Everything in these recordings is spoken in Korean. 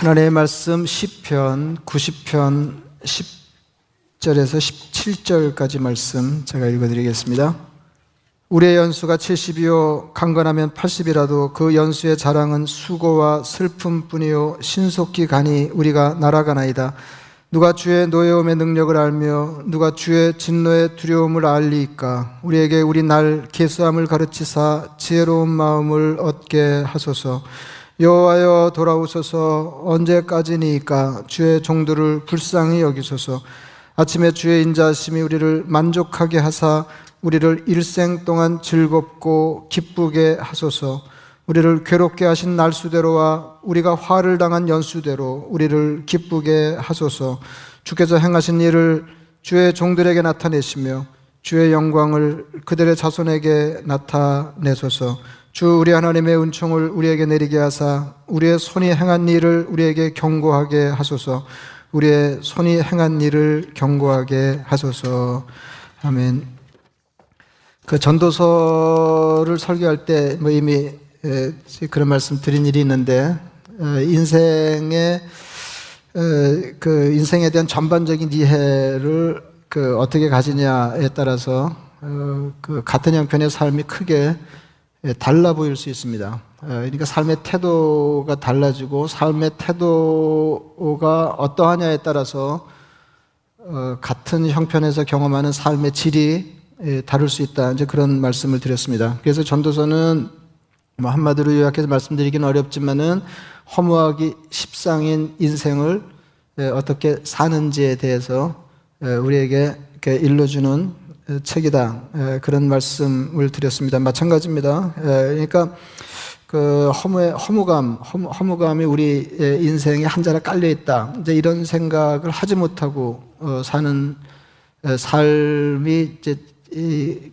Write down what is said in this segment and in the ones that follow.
하나님의 말씀 10편, 90편 10절에서 17절까지 말씀 제가 읽어드리겠습니다. 우리의 연수가 70이요 강건하면 80이라도 그 연수의 자랑은 수고와 슬픔 뿐이요 신속히 가니 우리가 날아가나이다. 누가 주의 노여움의 능력을 알며 누가 주의 진노의 두려움을 알리까 우리에게 우리 날 계수함을 가르치사 지혜로운 마음을 얻게 하소서 여호와여 돌아오소서. 언제까지니까? 주의 종들을 불쌍히 여기소서. 아침에 주의 인자하심이 우리를 만족하게 하사 우리를 일생 동안 즐겁고 기쁘게 하소서. 우리를 괴롭게 하신 날수대로와 우리가 화를 당한 연수대로 우리를 기쁘게 하소서. 주께서 행하신 일을 주의 종들에게 나타내시며 주의 영광을 그들의 자손에게 나타내소서 주 우리 하나님의 은총을 우리에게 내리게 하사 우리의 손이 행한 일을 우리에게 경고하게 하소서. 우리의 손이 행한 일을 경고하게 하소서. 아멘. 그 전도서를 설교할 때 뭐 이미 그런 말씀 드린 일이 있는데 인생의 그 인생에 대한 전반적인 이해를 그 어떻게 가지냐에 따라서 어, 그 같은 형편의 삶이 크게 달라 보일 수 있습니다. 그러니까 삶의 태도가 달라지고 삶의 태도가 어떠하냐에 따라서 어, 같은 형편에서 경험하는 삶의 질이 다를 수 있다. 이제 그런 말씀을 드렸습니다. 그래서 전도서는 뭐 한마디로 요약해서 말씀드리기는 어렵지만은 허무하기 십상인 인생을 어떻게 사는지에 대해서 우리에게 일러주는 책이다. 그런 말씀을 드렸습니다. 마찬가지입니다. 그러니까 그 허무의 허무감, 허무, 감이 우리 인생에 한 자락 깔려 있다. 이제 이런 생각을 하지 못하고 어, 사는 삶이 이제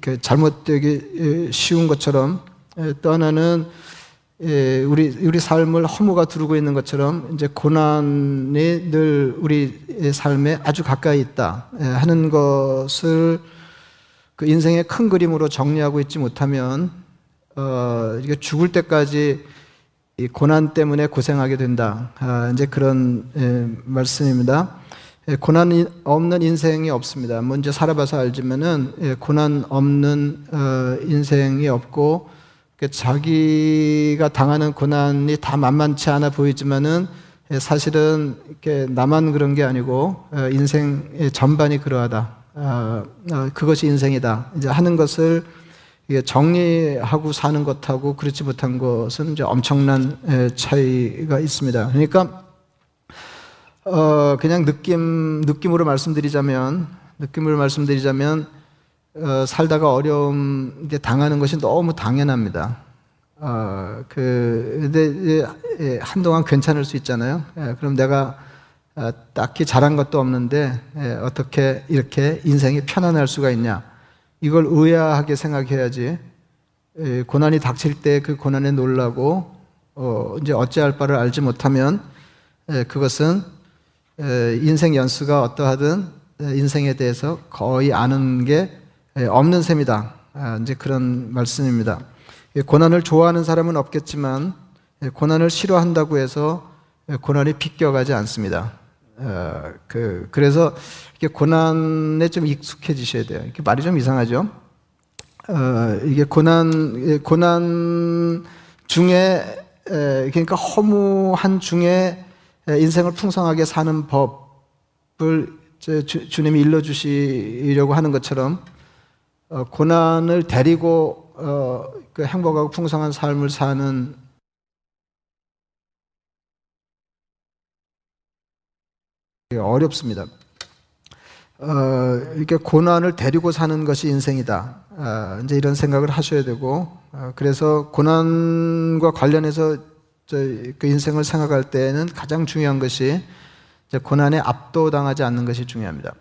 그 잘못되기 쉬운 것처럼 떠나는 우리 우리 삶을 허무가 두르고 있는 것처럼 이제 고난이 늘 우리 삶에 아주 가까이 있다 하는 것을 그 인생의 큰 그림으로 정리하고 있지 못하면 어, 이게 죽을 때까지 이 고난 때문에 고생하게 된다. 아, 이제 그런 예, 말씀입니다. 예, 고난이 없는 인생이 없습니다. 먼저 살아봐서 알지만은 예, 고난 없는 어, 인생이 없고 자기가 당하는 고난이 다 만만치 않아 보이지만은 예, 사실은 이렇게 나만 그런 게 아니고 어, 인생 전반이 그러하다. 아, 어, 그것이 인생이다. 이제 하는 것을 정리하고 사는 것하고 그렇지 못한 것은 이제 엄청난 차이가 있습니다. 그러니까 어, 그냥 느낌 느낌으로 말씀드리자면 느낌으로 말씀드리자면 어, 살다가 어려움 당하는 것이 너무 당연합니다. 어, 그, 근데 예, 한동안 괜찮을 수 있잖아요. 예, 그럼 내가 어, 딱히 잘한 것도 없는데 예, 어떻게 이렇게 인생이 편안할 수가 있냐? 이걸 의아하게 생각해야지. 예, 고난이 닥칠 때 그 고난에 놀라고 어, 이제 어찌할 바를 알지 못하면 예, 그것은 예, 인생 연수가 어떠하든 예, 인생에 대해서 거의 아는 게 예, 없는 셈이다. 아, 이제 그런 말씀입니다. 고난을 좋아하는 사람은 없겠지만 고난을 싫어한다고 해서 고난이 비껴가지 않습니다. 어, 그 그래서 이게 고난에 좀 익숙해지셔야 돼요. 이게 말이 좀 이상하죠. 어, 이게 고난 고난 중에 에, 그러니까 허무한 중에 인생을 풍성하게 사는 법을 주, 주님이 일러주시려고 하는 것처럼 어, 고난을 데리고 어, 그 행복하고 풍성한 삶을 사는 어렵습니다. 어, 이렇게 고난을 데리고 사는 것이 인생이다. 어, 이제 이런 생각을 하셔야 되고, 어, 그래서 고난과 관련해서 그 인생을 생각할 때는 가장 중요한 것이 고난에 압도당하지 않는 것이 중요합니다.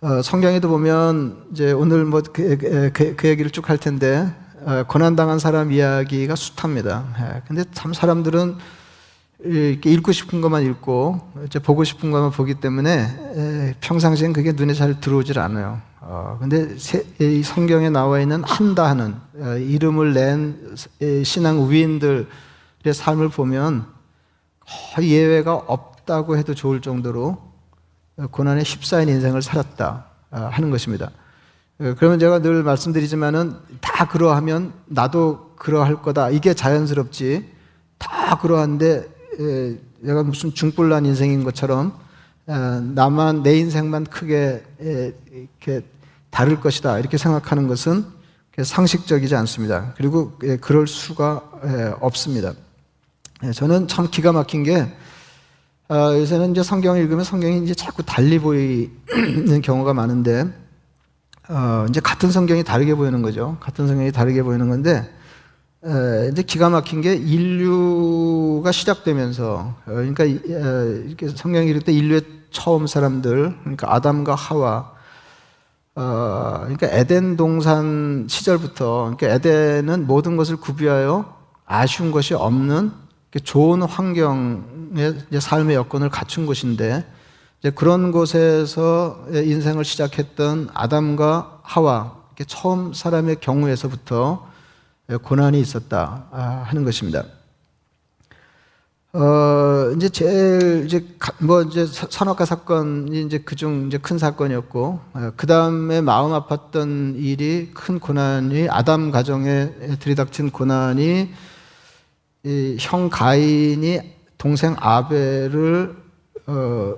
어, 성경에도 보면 이제 오늘 뭐그 그, 그, 그 얘기를 쭉 할 텐데 어, 고난 당한 사람 이야기가 숱합니다. 예, 근데 참 사람들은 이렇게 읽고 싶은 것만 읽고 이제 보고 싶은 것만 보기 때문에 평상시엔 그게 눈에 잘 들어오질 않아요. 어, 근데 세, 이 성경에 나와 있는 한다 하는 어, 이름을 낸 신앙 위인들의 삶을 보면 거의 예외가 없다고 해도 좋을 정도로 고난에 휩싸인 인생을 살았다 아, 하는 것입니다. 어, 그러면 제가 늘 말씀드리지만은 다 그러하면 나도 그러할 거다. 이게 자연스럽지. 다 그러한데 내가 무슨 중불난 인생인 것처럼 어, 나만 내 인생만 크게 이렇게 다를 것이다 이렇게 생각하는 것은 상식적이지 않습니다. 그리고 그럴 수가 없습니다. 저는 참 기가 막힌 게 어, 요새는 이제 성경을 읽으면 성경이 이제 자꾸 달리 보이는 경우가 많은데 어, 이제 같은 성경이 다르게 보이는 거죠. 같은 성경이 다르게 보이는 건데 에, 이제 기가 막힌 게 인류가 시작되면서 어, 그러니까 에, 이렇게 성경이 이럴 때 인류의 처음 사람들 그러니까 아담과 하와 어, 그러니까 에덴 동산 시절부터 그러니까 에덴은 모든 것을 구비하여 아쉬운 것이 없는 좋은 환경의 삶의 여건을 갖춘 곳인데 그런 곳에서 인생을 시작했던 아담과 하와 처음 사람의 경우에서부터 고난이 있었다 아, 하는 것입니다. 어, 이제 제일, 이제, 뭐, 이제 산업화 사건이 이제 그중 이제 큰 사건이었고, 어, 그 다음에 마음 아팠던 일이 큰 고난이 아담 가정에 들이닥친 고난이 형 가인이 동생 아벨을 어,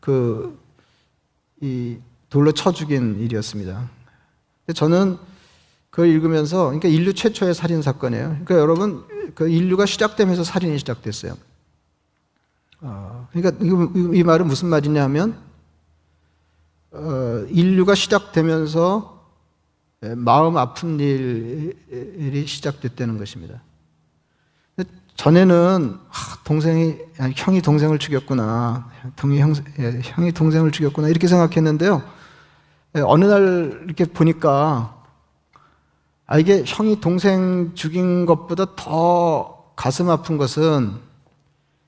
그, 이 돌로 쳐 죽인 일이었습니다. 저는 그걸 읽으면서, 그러니까 인류 최초의 살인 사건이에요. 그러니까 여러분, 그 인류가 시작되면서 살인이 시작됐어요. 어, 그러니까 이, 이, 말은 무슨 말이냐 하면, 어, 인류가 시작되면서 마음 아픈 일이 시작됐다는 것입니다. 전에는 동생이 형이 동생을 죽였구나, 동이 형, 예, 형이 동생을 죽였구나 이렇게 생각했는데요. 예, 어느 날 이렇게 보니까 아 이게 형이 동생 죽인 것보다 더 가슴 아픈 것은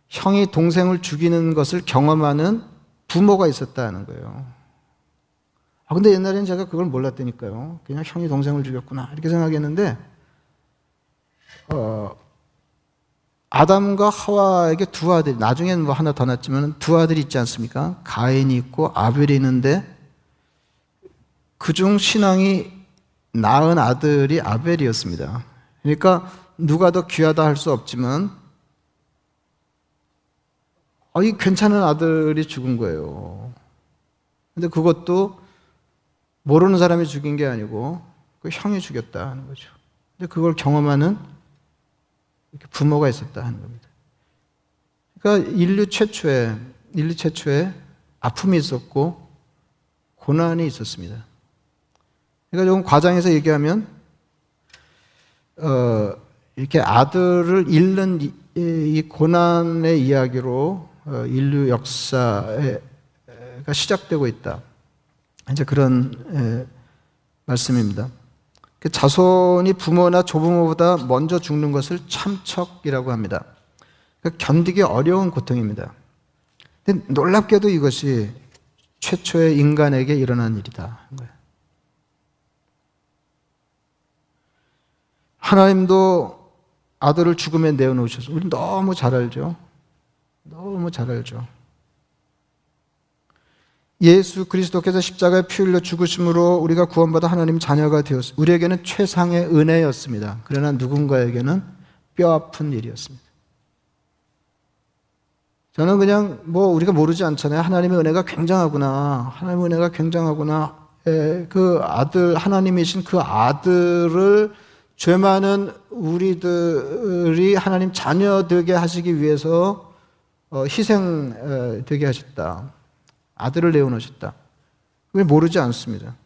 형이 동생을 죽이는 것을 경험하는 부모가 있었다는 거예요. 아 근데 옛날에는 제가 그걸 몰랐다니까요. 그냥 형이 동생을 죽였구나 이렇게 생각했는데 어. 아담과 하와에게 두 아들, 나중에는 뭐 하나 더 낳았지만 두 아들이 있지 않습니까? 가인이 있고 아벨이 있는데 그중 신앙이 낳은 아들이 아벨이었습니다. 그러니까 누가 더 귀하다 할 수 없지만 어, 이 괜찮은 아들이 죽은 거예요. 근데 그것도 모르는 사람이 죽인 게 아니고 그 형이 죽였다 하는 거죠. 근데 그걸 경험하는 부모가 있었다 하는 겁니다. 그러니까 인류 최초에 인류 최초에 아픔이 있었고 고난이 있었습니다. 그러니까 조금 과장해서 얘기하면 어, 이렇게 아들을 잃는 이, 이 고난의 이야기로 어, 인류 역사가 시작되고 있다. 이제 그런 에, 말씀입니다. 그 자손이 부모나 조부모보다 먼저 죽는 것을 참척이라고 합니다. 그러니까 견디기 어려운 고통입니다. 근데 놀랍게도 이것이 최초의 인간에게 일어난 일이다. 하나님도 아들을 죽음에 내어놓으셔서 우리 너무 잘 알죠. 너무 잘 알죠. 예수 그리스도께서 십자가에 피 흘려 죽으심으로 우리가 구원받아 하나님 자녀가 되었습니다. 우리에게는 최상의 은혜였습니다. 그러나 누군가에게는 뼈 아픈 일이었습니다. 저는 그냥 뭐 우리가 모르지 않잖아요. 하나님의 은혜가 굉장하구나. 하나님의 은혜가 굉장하구나. 예, 그 아들, 하나님이신 그 아들을 죄 많은 우리들이 하나님 자녀 되게 하시기 위해서 어, 희생 되게 하셨다. 아들을 내어놓으셨다. 그걸 모르지 않습니다.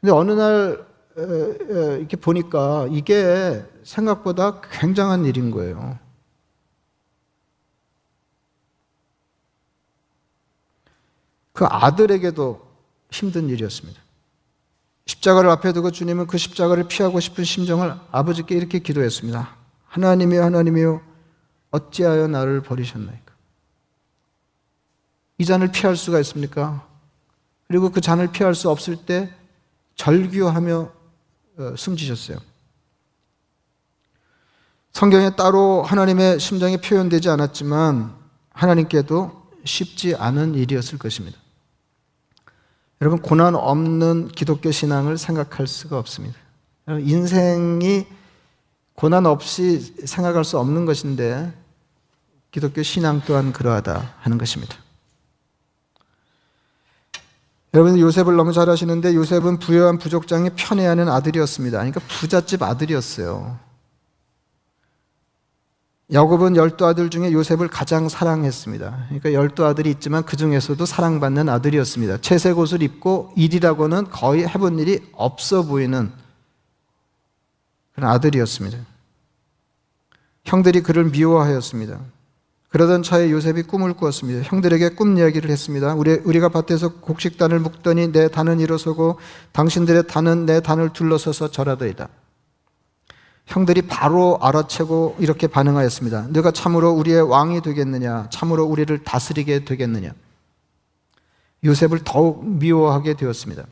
근데 어느 날 이렇게 보니까 이게 생각보다 굉장한 일인 거예요. 그 아들에게도 힘든 일이었습니다. 십자가를 앞에 두고 주님은 그 십자가를 피하고 싶은 심정을 아버지께 이렇게 기도했습니다. 하나님이여 하나님이여 어찌하여 나를 버리셨나이까? 이 잔을 피할 수가 있습니까? 그리고 그 잔을 피할 수 없을 때 절규하며 어, 숨지셨어요. 성경에 따로 하나님의 심정이 표현되지 않았지만 하나님께도 쉽지 않은 일이었을 것입니다. 여러분, 고난 없는 기독교 신앙을 생각할 수가 없습니다. 인생이 고난 없이 생각할 수 없는 것인데 기독교 신앙 또한 그러하다 하는 것입니다. 여러분 요셉을 너무 잘 아시는데 요셉은 부유한 부족장이 편애하는 아들이었습니다. 그러니까 부잣집 아들이었어요. 야곱은 열두 아들 중에 요셉을 가장 사랑했습니다. 그러니까 열두 아들이 있지만 그 중에서도 사랑받는 아들이었습니다. 채색 옷을 입고 일이라고는 거의 해본 일이 없어 보이는 그런 아들이었습니다. 형들이 그를 미워하였습니다. 그러던 차에 요셉이 꿈을 꾸었습니다. 형들에게 꿈 이야기를 했습니다. 우리, 우리가 밭에서 곡식단을 묶더니 내 단은 일어서고 당신들의 단은 내 단을 둘러서서 절하더이다. 형들이 바로 알아채고 이렇게 반응하였습니다. 네가 참으로 우리의 왕이 되겠느냐? 참으로 우리를 다스리게 되겠느냐? 요셉을 더욱 미워하게 되었습니다.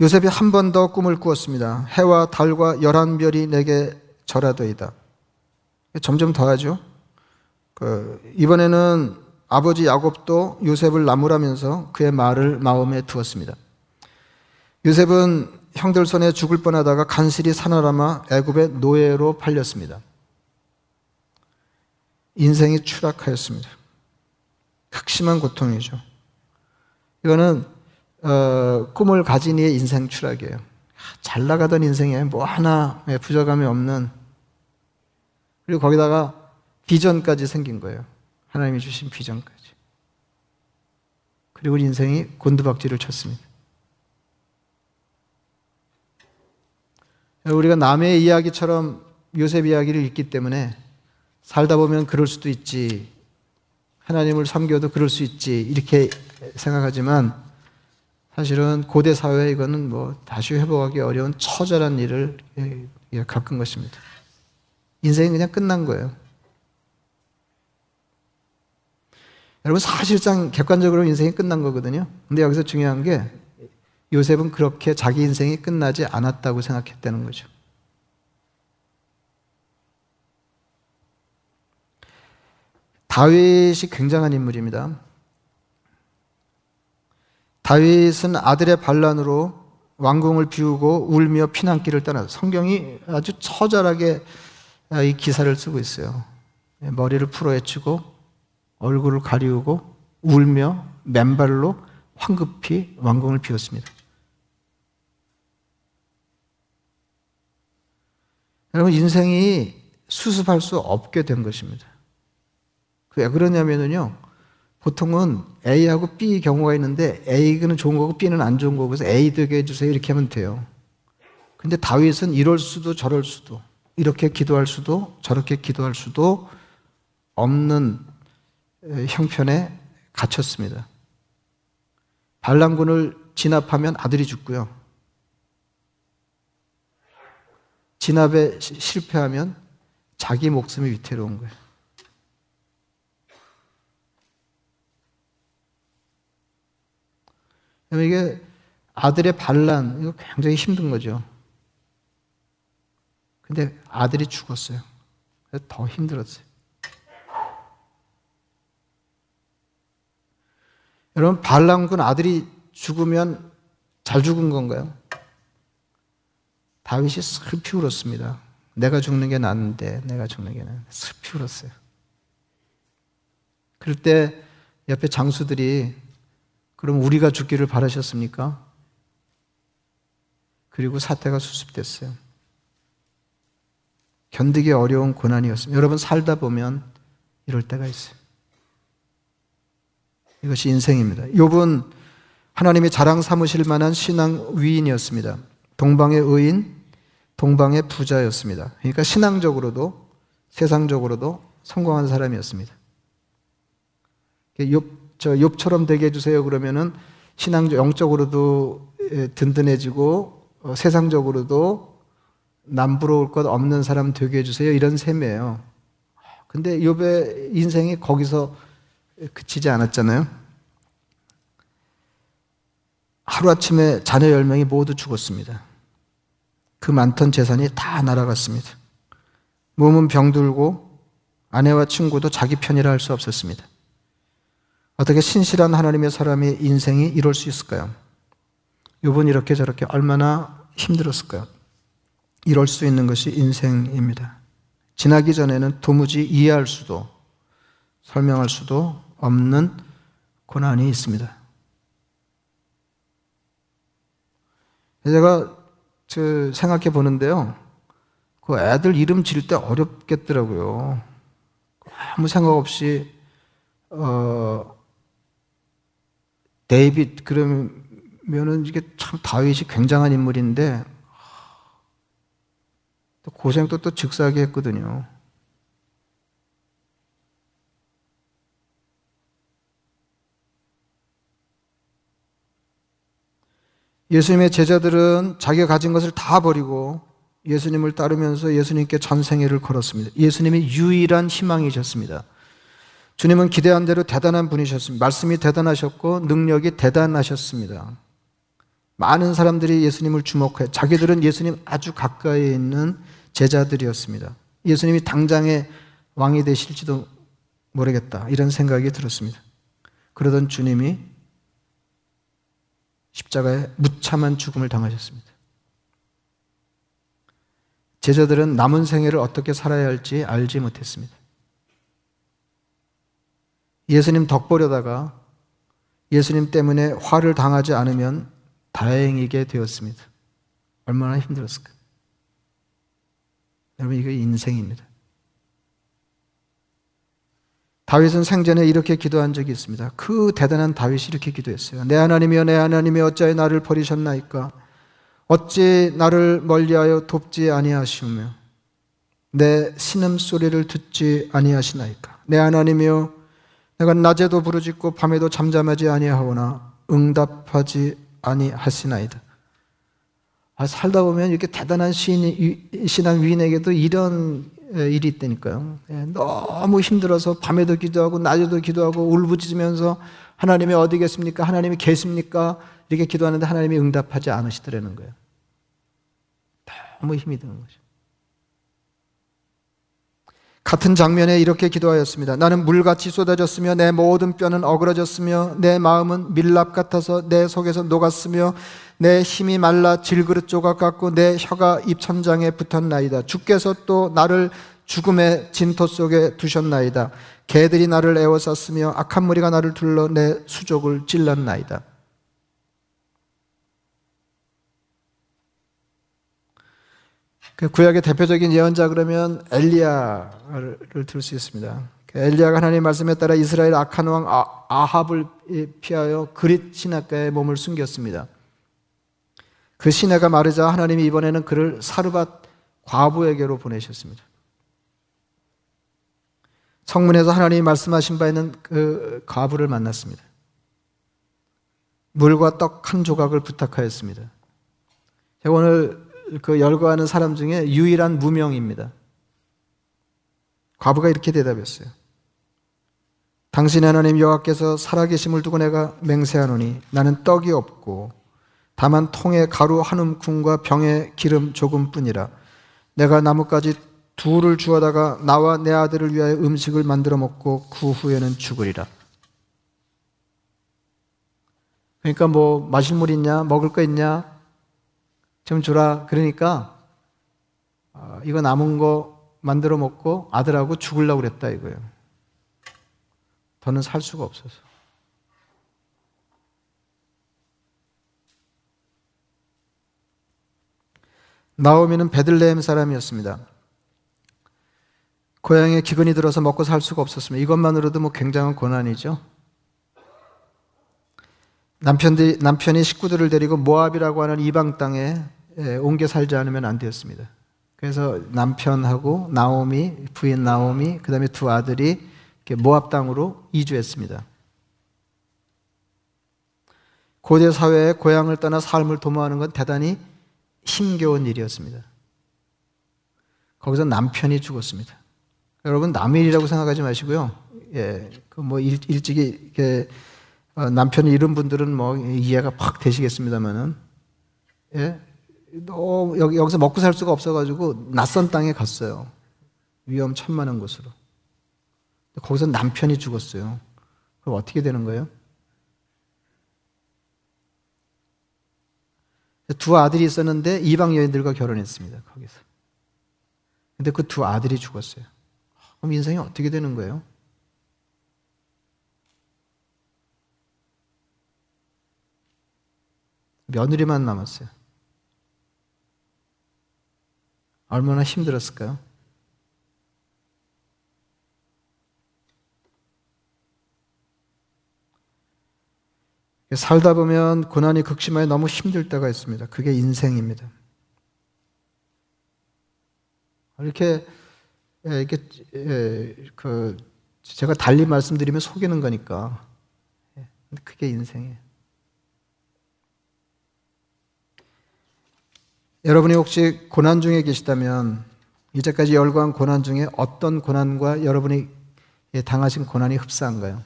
요셉이 한 번 더 꿈을 꾸었습니다. 해와 달과 열한 별이 내게 절하더이다. 점점 더하죠. 그 이번에는 아버지 야곱도 요셉을 나무라면서 그의 말을 마음에 두었습니다. 요셉은 형들 손에 죽을 뻔하다가 간실히 사나라마 애굽의 노예로 팔렸습니다. 인생이 추락하였습니다. 극심한 고통이죠. 이거는 어, 꿈을 가진 이의 인생 추락이에요. 잘 나가던 인생에 뭐 하나 부족함이 없는 그리고 거기다가 비전까지 생긴 거예요. 하나님이 주신 비전까지. 그리고 인생이 곤두박질을 쳤습니다. 우리가 남의 이야기처럼 요셉 이야기를 읽기 때문에 살다 보면 그럴 수도 있지. 하나님을 섬겨도 그럴 수 있지. 이렇게 생각하지만 사실은 고대 사회에 이거는 뭐 다시 회복하기 어려운 처절한 일을 겪은 것입니다. 인생이 그냥 끝난 거예요. 여러분 사실상 객관적으로 인생이 끝난 거거든요. 근데 여기서 중요한 게 요셉은 그렇게 자기 인생이 끝나지 않았다고 생각했다는 거죠. 다윗이 굉장한 인물입니다. 다윗은 아들의 반란으로 왕궁을 비우고 울며 피난길을 떠나 성경이 아주 처절하게 이 기사를 쓰고 있어요. 머리를 풀어헤치고 얼굴을 가리우고 울며 맨발로 황급히 왕궁을 비웠습니다. 여러분 인생이 수습할 수 없게 된 것입니다. 왜 그러냐면요. 보통은 A하고 B 경우가 있는데 A는 좋은 거고 B는 안 좋은 거고 그래서 A 되게 해주세요 이렇게 하면 돼요. 근데 다윗은 이럴 수도 저럴 수도 이렇게 기도할 수도 저렇게 기도할 수도 없는 형편에 갇혔습니다. 반란군을 진압하면 아들이 죽고요. 진압에 실패하면 자기 목숨이 위태로운 거예요. 이게 아들의 반란, 이거 굉장히 힘든 거죠. 근데 아들이 죽었어요. 더 힘들었어요. 여러분, 반란군 아들이 죽으면 잘 죽은 건가요? 다윗이 슬피 울었습니다. 내가 죽는 게 낫는데, 내가 죽는 게 낫는데, 슬피 울었어요. 그럴 때 옆에 장수들이 그럼 우리가 죽기를 바라셨습니까? 그리고 사태가 수습됐어요. 견디기 어려운 고난이었습니다. 여러분 살다 보면 이럴 때가 있어요. 이것이 인생입니다. 욥은 하나님이 자랑 삼으실 만한 신앙 위인이었습니다. 동방의 의인, 동방의 부자였습니다. 그러니까 신앙적으로도 세상적으로도 성공한 사람이었습니다. 욥, 저 욥처럼 되게 해주세요 그러면은 신앙 영적으로도 든든해지고 어, 세상적으로도 남부러울 것 없는 사람 되게 해주세요 이런 셈이에요. 근데 욥의 인생이 거기서 그치지 않았잖아요. 하루아침에 자녀 10명이 모두 죽었습니다. 그 많던 재산이 다 날아갔습니다. 몸은 병들고 아내와 친구도 자기 편이라 할 수 없었습니다. 어떻게 신실한 하나님의 사람의 인생이 이럴 수 있을까요? 요번 이렇게 저렇게 얼마나 힘들었을까요? 이럴 수 있는 것이 인생입니다. 지나기 전에는 도무지 이해할 수도 설명할 수도 없는 고난이 있습니다. 제가 생각해 보는데요. 그 애들 이름 지을 때 어렵겠더라고요. 아무 생각 없이 어 데이빗 그러면은 이게 참 다윗이 굉장한 인물인데 또 고생도 또 즉사하게 했거든요. 예수님의 제자들은 자기가 가진 것을 다 버리고 예수님을 따르면서 예수님께 전생애를 걸었습니다. 예수님이 유일한 희망이셨습니다. 주님은 기대한 대로 대단한 분이셨습니다. 말씀이 대단하셨고 능력이 대단하셨습니다. 많은 사람들이 예수님을 주목해 자기들은 예수님 아주 가까이 있는 제자들이었습니다. 예수님이 당장에 왕이 되실지도 모르겠다. 이런 생각이 들었습니다. 그러던 주님이 십자가에 무참한 죽음을 당하셨습니다. 제자들은 남은 생애를 어떻게 살아야 할지 알지 못했습니다. 예수님 덕보려다가 예수님 때문에 화를 당하지 않으면 다행이게 되었습니다. 얼마나 힘들었을까? 여러분, 이게 인생입니다. 다윗은 생전에 이렇게 기도한 적이 있습니다. 그 대단한 다윗이 이렇게 기도했어요. 내 하나님이여 내 하나님이 어찌하여 나를 버리셨나이까? 어찌 나를 멀리하여 돕지 아니하시며 내 신음 소리를 듣지 아니하시나이까? 내 하나님이여 내가 낮에도 부르짖고 밤에도 잠잠하지 아니하오나 응답하지 아니하시나이다. 아, 살다 보면 이렇게 대단한 시인, 신앙 위인에게도 이런 일이 있다니까요. 예, 너무 힘들어서 밤에도 기도하고 낮에도 기도하고 울부짖으면서 하나님이 어디 계십니까? 하나님이 계십니까? 이렇게 기도하는데 하나님이 응답하지 않으시더라는 거예요. 너무 힘이 드는 거죠. 같은 장면에 이렇게 기도하였습니다. 나는 물같이 쏟아졌으며 내 모든 뼈는 어그러졌으며 내 마음은 밀랍 같아서 내 속에서 녹았으며 내 힘이 말라 질그릇 조각 같고 내 혀가 입천장에 붙었나이다. 주께서 또 나를 죽음의 진토 속에 두셨나이다. 개들이 나를 에워쌌으며 악한 무리가 나를 둘러 내 수족을 찔렀나이다. 그 구약의 대표적인 예언자 그러면 엘리야를 들 수 있습니다. 그 엘리야가 하나님 말씀에 따라 이스라엘 악한 왕 아, 아합을 피하여 그릿 시냇가에 몸을 숨겼습니다. 그 시내가 마르자 하나님이 이번에는 그를 사르밧 과부에게로 보내셨습니다. 성문에서 하나님이 말씀하신 바 있는 그 과부를 만났습니다. 물과 떡 한 조각을 부탁하였습니다. 오늘 그 열거하는 사람 중에 유일한 무명입니다. 과부가 이렇게 대답했어요. 당신 하나님 여호와께서 살아계심을 두고 내가 맹세하노니 나는 떡이 없고 다만 통에 가루 한 움큼과 병에 기름 조금뿐이라 내가 나뭇가지 둘을 주어다가 나와 내 아들을 위하여 음식을 만들어 먹고 그 후에는 죽으리라. 그러니까 뭐 마실 물 있냐 먹을 거 있냐 좀 주라. 그러니까 어, 이거 남은 거 만들어 먹고 아들하고 죽으려고 그랬다 이거예요. 더는 살 수가 없어서. 나오미는 베들레헴 사람이었습니다. 고향에 기근이 들어서 먹고 살 수가 없었습니다. 이것만으로도 뭐 굉장한 고난이죠. 남편들이, 남편이 식구들을 데리고 모압이라고 하는 이방 땅에 예, 옮겨 살지 않으면 안 되었습니다. 그래서 남편하고 나오미, 부인 나오미, 그 다음에 두 아들이 모압 땅으로 이주했습니다. 고대 사회에 고향을 떠나 삶을 도모하는 건 대단히 힘겨운 일이었습니다. 거기서 남편이 죽었습니다. 여러분 남일이라고 생각하지 마시고요. 예, 그 뭐 일찍이 어, 남편이 잃은 분들은 뭐 이해가 팍 되시겠습니다만은 예, 너 여기 여기서 먹고 살 수가 없어가지고 낯선 땅에 갔어요. 위험 천만한 곳으로. 거기서 남편이 죽었어요. 그럼 어떻게 되는 거예요? 두 아들이 있었는데 이방 여인들과 결혼했습니다. 거기서. 근데 그 두 아들이 죽었어요. 그럼 인생이 어떻게 되는 거예요? 며느리만 남았어요. 얼마나 힘들었을까요? 살다 보면 고난이 극심하게 너무 힘들 때가 있습니다. 그게 인생입니다. 이렇게 예, 이렇게 예, 그 제가 달리 말씀드리면 속이는 거니까 예, 그게 인생이에요. 여러분이 혹시 고난 중에 계시다면 이제까지 열거한 고난 중에 어떤 고난과 여러분이 당하신 고난이 흡사한가요?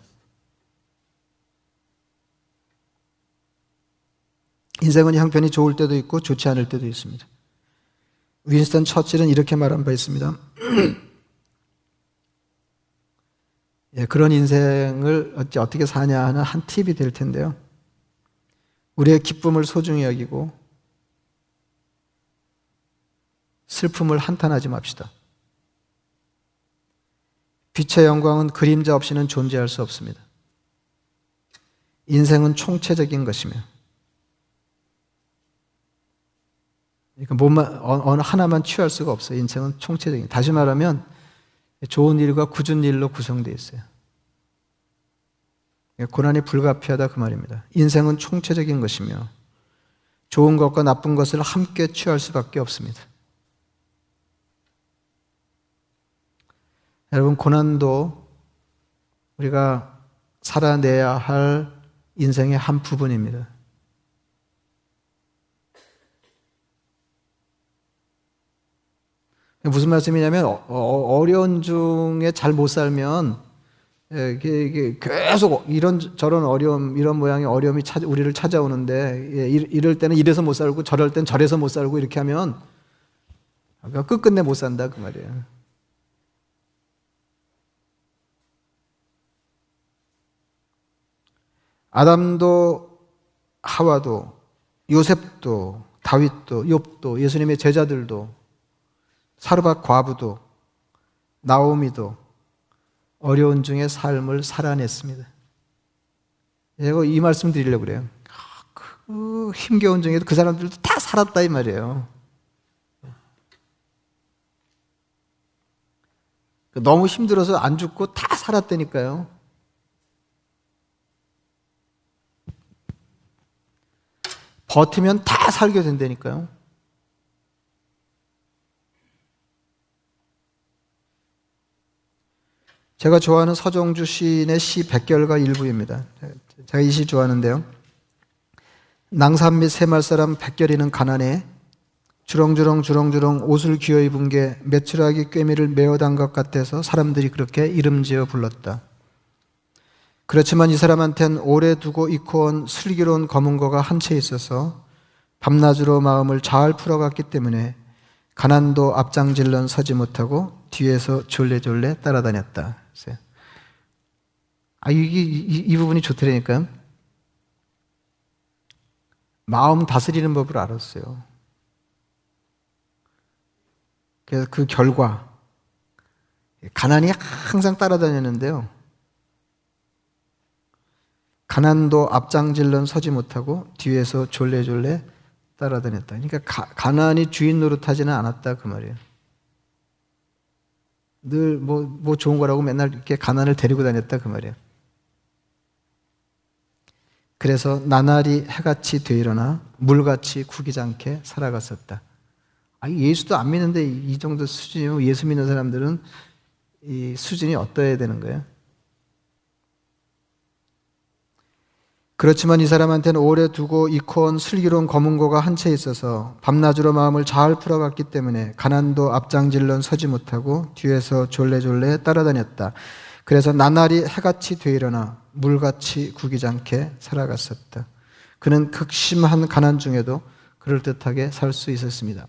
인생은 형편이 좋을 때도 있고 좋지 않을 때도 있습니다. 윈스턴 처칠은 이렇게 말한 바 있습니다. 예, 그런 인생을 어떻게 사냐 하는 한 팁이 될 텐데요. 우리의 기쁨을 소중히 여기고 슬픔을 한탄하지 맙시다. 빛의 영광은 그림자 없이는 존재할 수 없습니다. 인생은 총체적인 것이며 그러니까 뭐만 어느 하나만 취할 수가 없어요. 인생은 총체적인. 다시 말하면 좋은 일과 굳은 일로 구성되어 있어요. 고난이 불가피하다 그 말입니다. 인생은 총체적인 것이며 좋은 것과 나쁜 것을 함께 취할 수밖에 없습니다. 여러분 고난도 우리가 살아내야 할 인생의 한 부분입니다. 무슨 말씀이냐면 어, 어 어려운 중에 잘 못 살면 예, 계속 이런 저런 어려움 이런 모양의 어려움이 우리를 찾아오는데 예, 이럴 때는 이래서 못 살고 저럴 땐 저래서 못 살고 이렇게 하면 끝끝내 못 산다 그 말이에요. 아담도 하와도 요셉도 다윗도 욥도 예수님의 제자들도 사르밧 과부도 나오미도 어려운 중에 삶을 살아냈습니다. 제가 이 말씀 드리려고 그래요. 그 힘겨운 중에도 그 사람들도 다 살았다 이 말이에요. 너무 힘들어서 안 죽고 다 살았다니까요. 버티면 다 살게 된다니까요. 제가 좋아하는 서정주 시인의 시 백결가 일부입니다. 제가 이 시 좋아하는데요. 낭산 및 새말 사람 백결이는 가난해 주렁주렁 주렁주렁 옷을 귀어 입은 게 매출하기 꿰미를 메어단 것 같아서 사람들이 그렇게 이름 지어 불렀다. 그렇지만 이 사람한텐 오래 두고 입고 온 슬기로운 검은 거가 한 채 있어서 밤낮으로 마음을 잘 풀어갔기 때문에 가난도 앞장질런 서지 못하고 뒤에서 졸래졸래 따라다녔다. 아, 이게, 이, 이 부분이 좋더라니까요. 마음 다스리는 법을 알았어요. 그래서 그 결과, 가난이 항상 따라다녔는데요. 가난도 앞장질런 서지 못하고 뒤에서 졸래졸래 따라다녔다. 그러니까 가, 가난이 주인 노릇하지는 않았다 그 말이에요. 늘 뭐, 뭐 좋은 거라고 맨날 이렇게 가난을 데리고 다녔다 그 말이에요. 그래서 나날이 해같이 되일어나 물같이 구기지 않게 살아갔었다. 아, 예수도 안 믿는데 이 정도 수준이면 예수 믿는 사람들은 이 수준이 어떠해야 되는 거예요? 그렇지만 이 사람한테는 오래 두고 익어 온 슬기로운 검은고가 한 채 있어서 밤낮으로 마음을 잘 풀어갔기 때문에 가난도 앞장질런 서지 못하고 뒤에서 졸래졸래 따라다녔다. 그래서 나날이 해같이 되일어나 물같이 않게 살아갔었다. 그는 극심한 가난 중에도 그럴듯하게 살 수 있었습니다.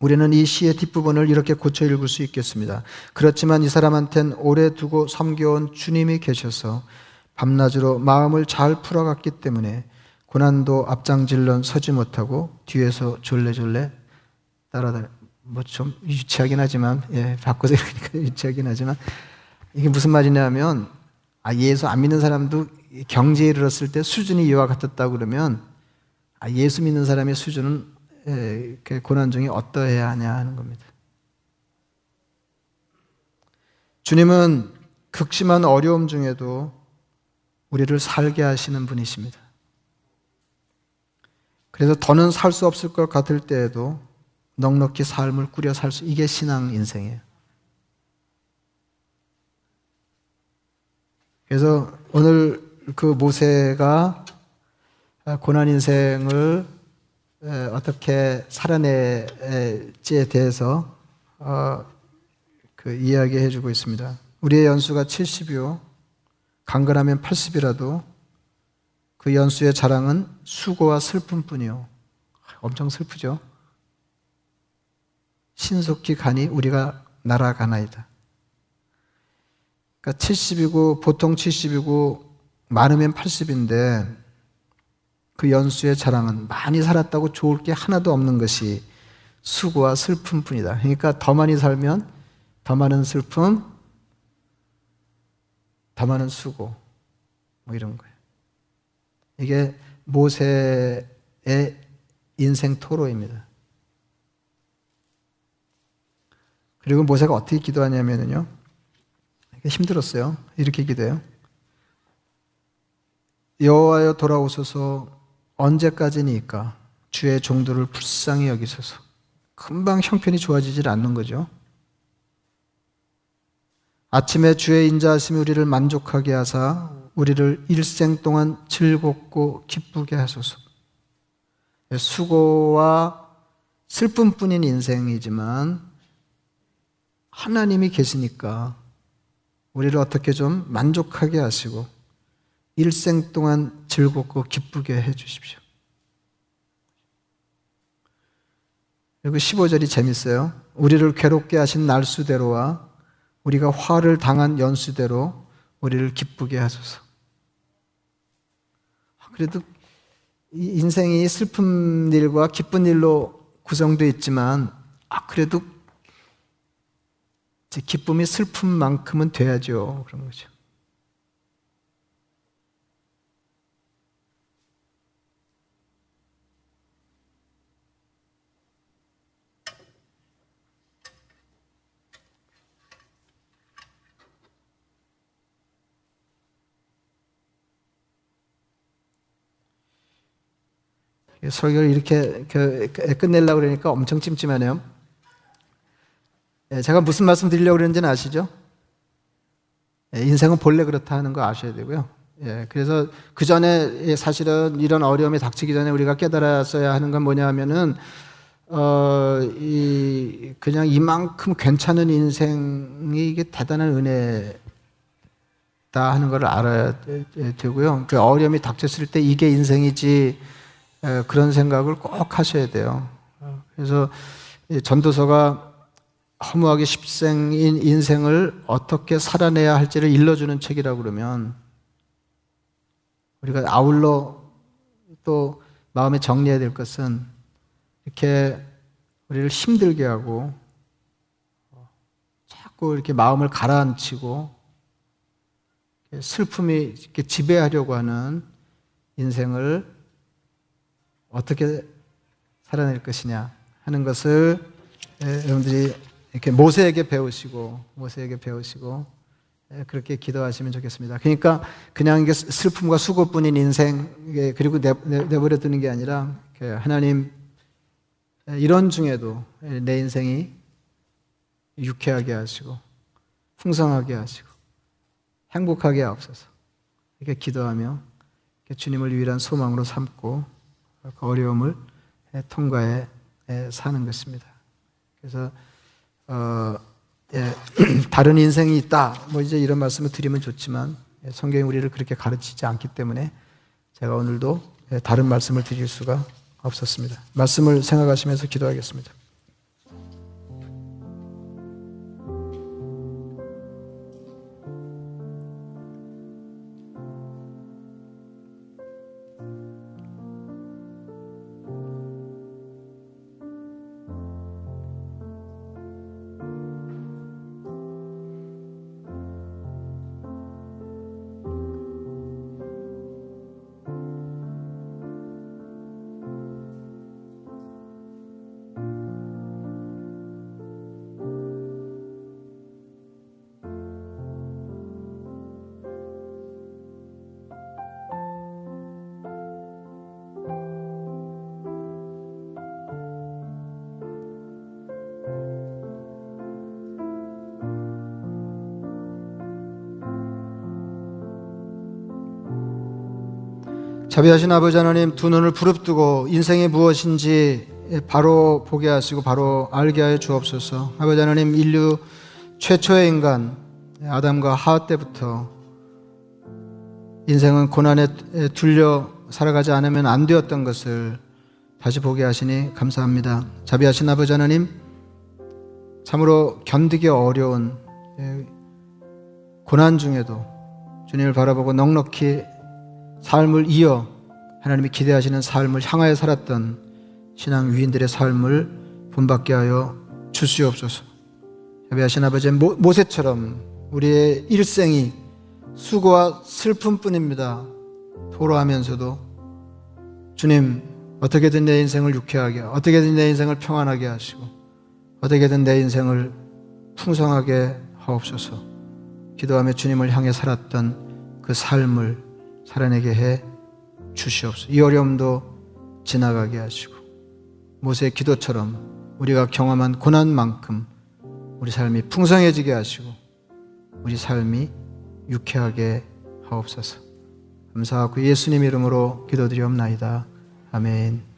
우리는 이 시의 뒷부분을 이렇게 고쳐 읽을 수 있겠습니다. 그렇지만 이 사람한텐 오래 두고 섬겨온 주님이 계셔서 밤낮으로 마음을 잘 풀어갔기 때문에 고난도 앞장질런 서지 못하고 뒤에서 졸래졸래 따라다 뭐 좀 유치하긴 하지만 예 바꿔서 읽으니까 유치하긴 하지만 이게 무슨 말이냐면 아 예수 안 믿는 사람도 경제에 이르렀을 때 수준이 이와 같았다 그러면 아 예수 믿는 사람의 수준은 예, 그 고난 중에 어떠해야 하냐 하는 겁니다. 주님은 극심한 어려움 중에도 우리를 살게 하시는 분이십니다. 그래서 더는 살 수 없을 것 같을 때에도 넉넉히 삶을 꾸려 살 수, 이게 신앙 인생이에요. 그래서 오늘 그 모세가 고난 인생을 어떻게 살아내지에 대해서 어, 그 이야기해 주고 있습니다. 우리의 연수가 70이요. 강건하면 80이라도 그 연수의 자랑은 수고와 슬픔뿐이요. 엄청 슬프죠. 신속히 가니 우리가 날아가나이다. 그러니까 70이고 보통 70이고 많으면 80인데 그 연수의 자랑은 많이 살았다고 좋을 게 하나도 없는 것이 수고와 슬픔뿐이다. 그러니까 더 많이 살면 더 많은 슬픔, 더 많은 수고, 뭐 이런 거예요. 이게 모세의 인생 토로입니다. 그리고 모세가 어떻게 기도하냐면요. 힘들었어요. 이렇게 기도해요. 여호와여 돌아오소서 언제까지니까 주의 종도를 불쌍히 여기소서. 금방 형편이 좋아지질 않는 거죠. 아침에 주의 인자하심이 우리를 만족하게 하사 우리를 일생 동안 즐겁고 기쁘게 하소서. 수고와 슬픔뿐인 인생이지만 하나님이 계시니까 우리를 어떻게 좀 만족하게 하시고 일생 동안 즐겁고 기쁘게 해 주십시오. 그리고 15절이 재밌어요. 우리를 괴롭게 하신 날수대로와 우리가 화를 당한 연수대로 우리를 기쁘게 하소서. 그래도 인생이 슬픈 일과 기쁜 일로 구성되어 있지만, 아, 그래도 기쁨이 슬픔만큼은 돼야죠. 그런 거죠. 설교를 이렇게 끝내려고 그러니까 엄청 찜찜하네요. 예, 제가 무슨 말씀 드리려고 그러는지는 아시죠? 예, 인생은 본래 그렇다 하는 거 아셔야 되고요. 예, 그래서 그 전에 사실은 이런 어려움이 닥치기 전에 우리가 깨달았어야 하는 건 뭐냐 하면은, 어, 이, 그냥 이만큼 괜찮은 인생이 이게 대단한 은혜다 하는 걸 알아야 되고요. 그 어려움이 닥쳤을 때 이게 인생이지, 그런 생각을 꼭 하셔야 돼요. 그래서 전도서가 허무하게 십생인 인생을 어떻게 살아내야 할지를 일러주는 책이라고 그러면 우리가 아울러 또 마음에 정리해야 될 것은 이렇게 우리를 힘들게 하고 자꾸 이렇게 마음을 가라앉히고 슬픔이 이렇게 지배하려고 하는 인생을 어떻게 살아낼 것이냐 하는 것을 여러분들이 이렇게 모세에게 배우시고 모세에게 배우시고 그렇게 기도하시면 좋겠습니다. 그러니까 그냥 이게 슬픔과 수고뿐인 인생 그리고 내버려 두는 게 아니라 하나님 이런 중에도 내 인생이 유쾌하게 하시고 풍성하게 하시고 행복하게 하옵소서. 이렇게 기도하며 주님을 유일한 소망으로 삼고 그 어려움을 통과해 사는 것입니다. 그래서 어, 예, 다른 인생이 있다. 뭐 이제 이런 말씀을 드리면 좋지만 예, 성경이 우리를 그렇게 가르치지 않기 때문에 제가 오늘도 예, 다른 말씀을 드릴 수가 없었습니다. 말씀을 생각하시면서 기도하겠습니다. 자비하신 아버지 하나님 두 눈을 부릅뜨고 인생이 무엇인지 바로 보게 하시고 바로 알게 하여 주옵소서. 아버지 하나님 인류 최초의 인간 아담과 하와 때부터 인생은 고난에 둘려 살아가지 않으면 안 되었던 것을 다시 보게 하시니 감사합니다. 자비하신 아버지 하나님 참으로 견디기 어려운 예, 고난 중에도 주님을 바라보고 넉넉히 삶을 이어 하나님이 기대하시는 삶을 향하여 살았던 신앙 위인들의 삶을 본받게 하여 주시옵소서. 자비하신 아버지 모, 모세처럼 우리의 일생이 수고와 슬픔뿐입니다. 토로하면서도 주님 어떻게든 내 인생을 유쾌하게 어떻게든 내 인생을 평안하게 하시고 어떻게든 내 인생을 풍성하게 하옵소서. 기도하며 주님을 향해 살았던 그 삶을 살아내게 해 주시옵소서. 이 어려움도 지나가게 하시고 모세의 기도처럼 우리가 경험한 고난만큼 우리 삶이 풍성해지게 하시고 우리 삶이 유쾌하게 하옵소서. 감사하고 예수님 이름으로 기도드리옵나이다. 아멘.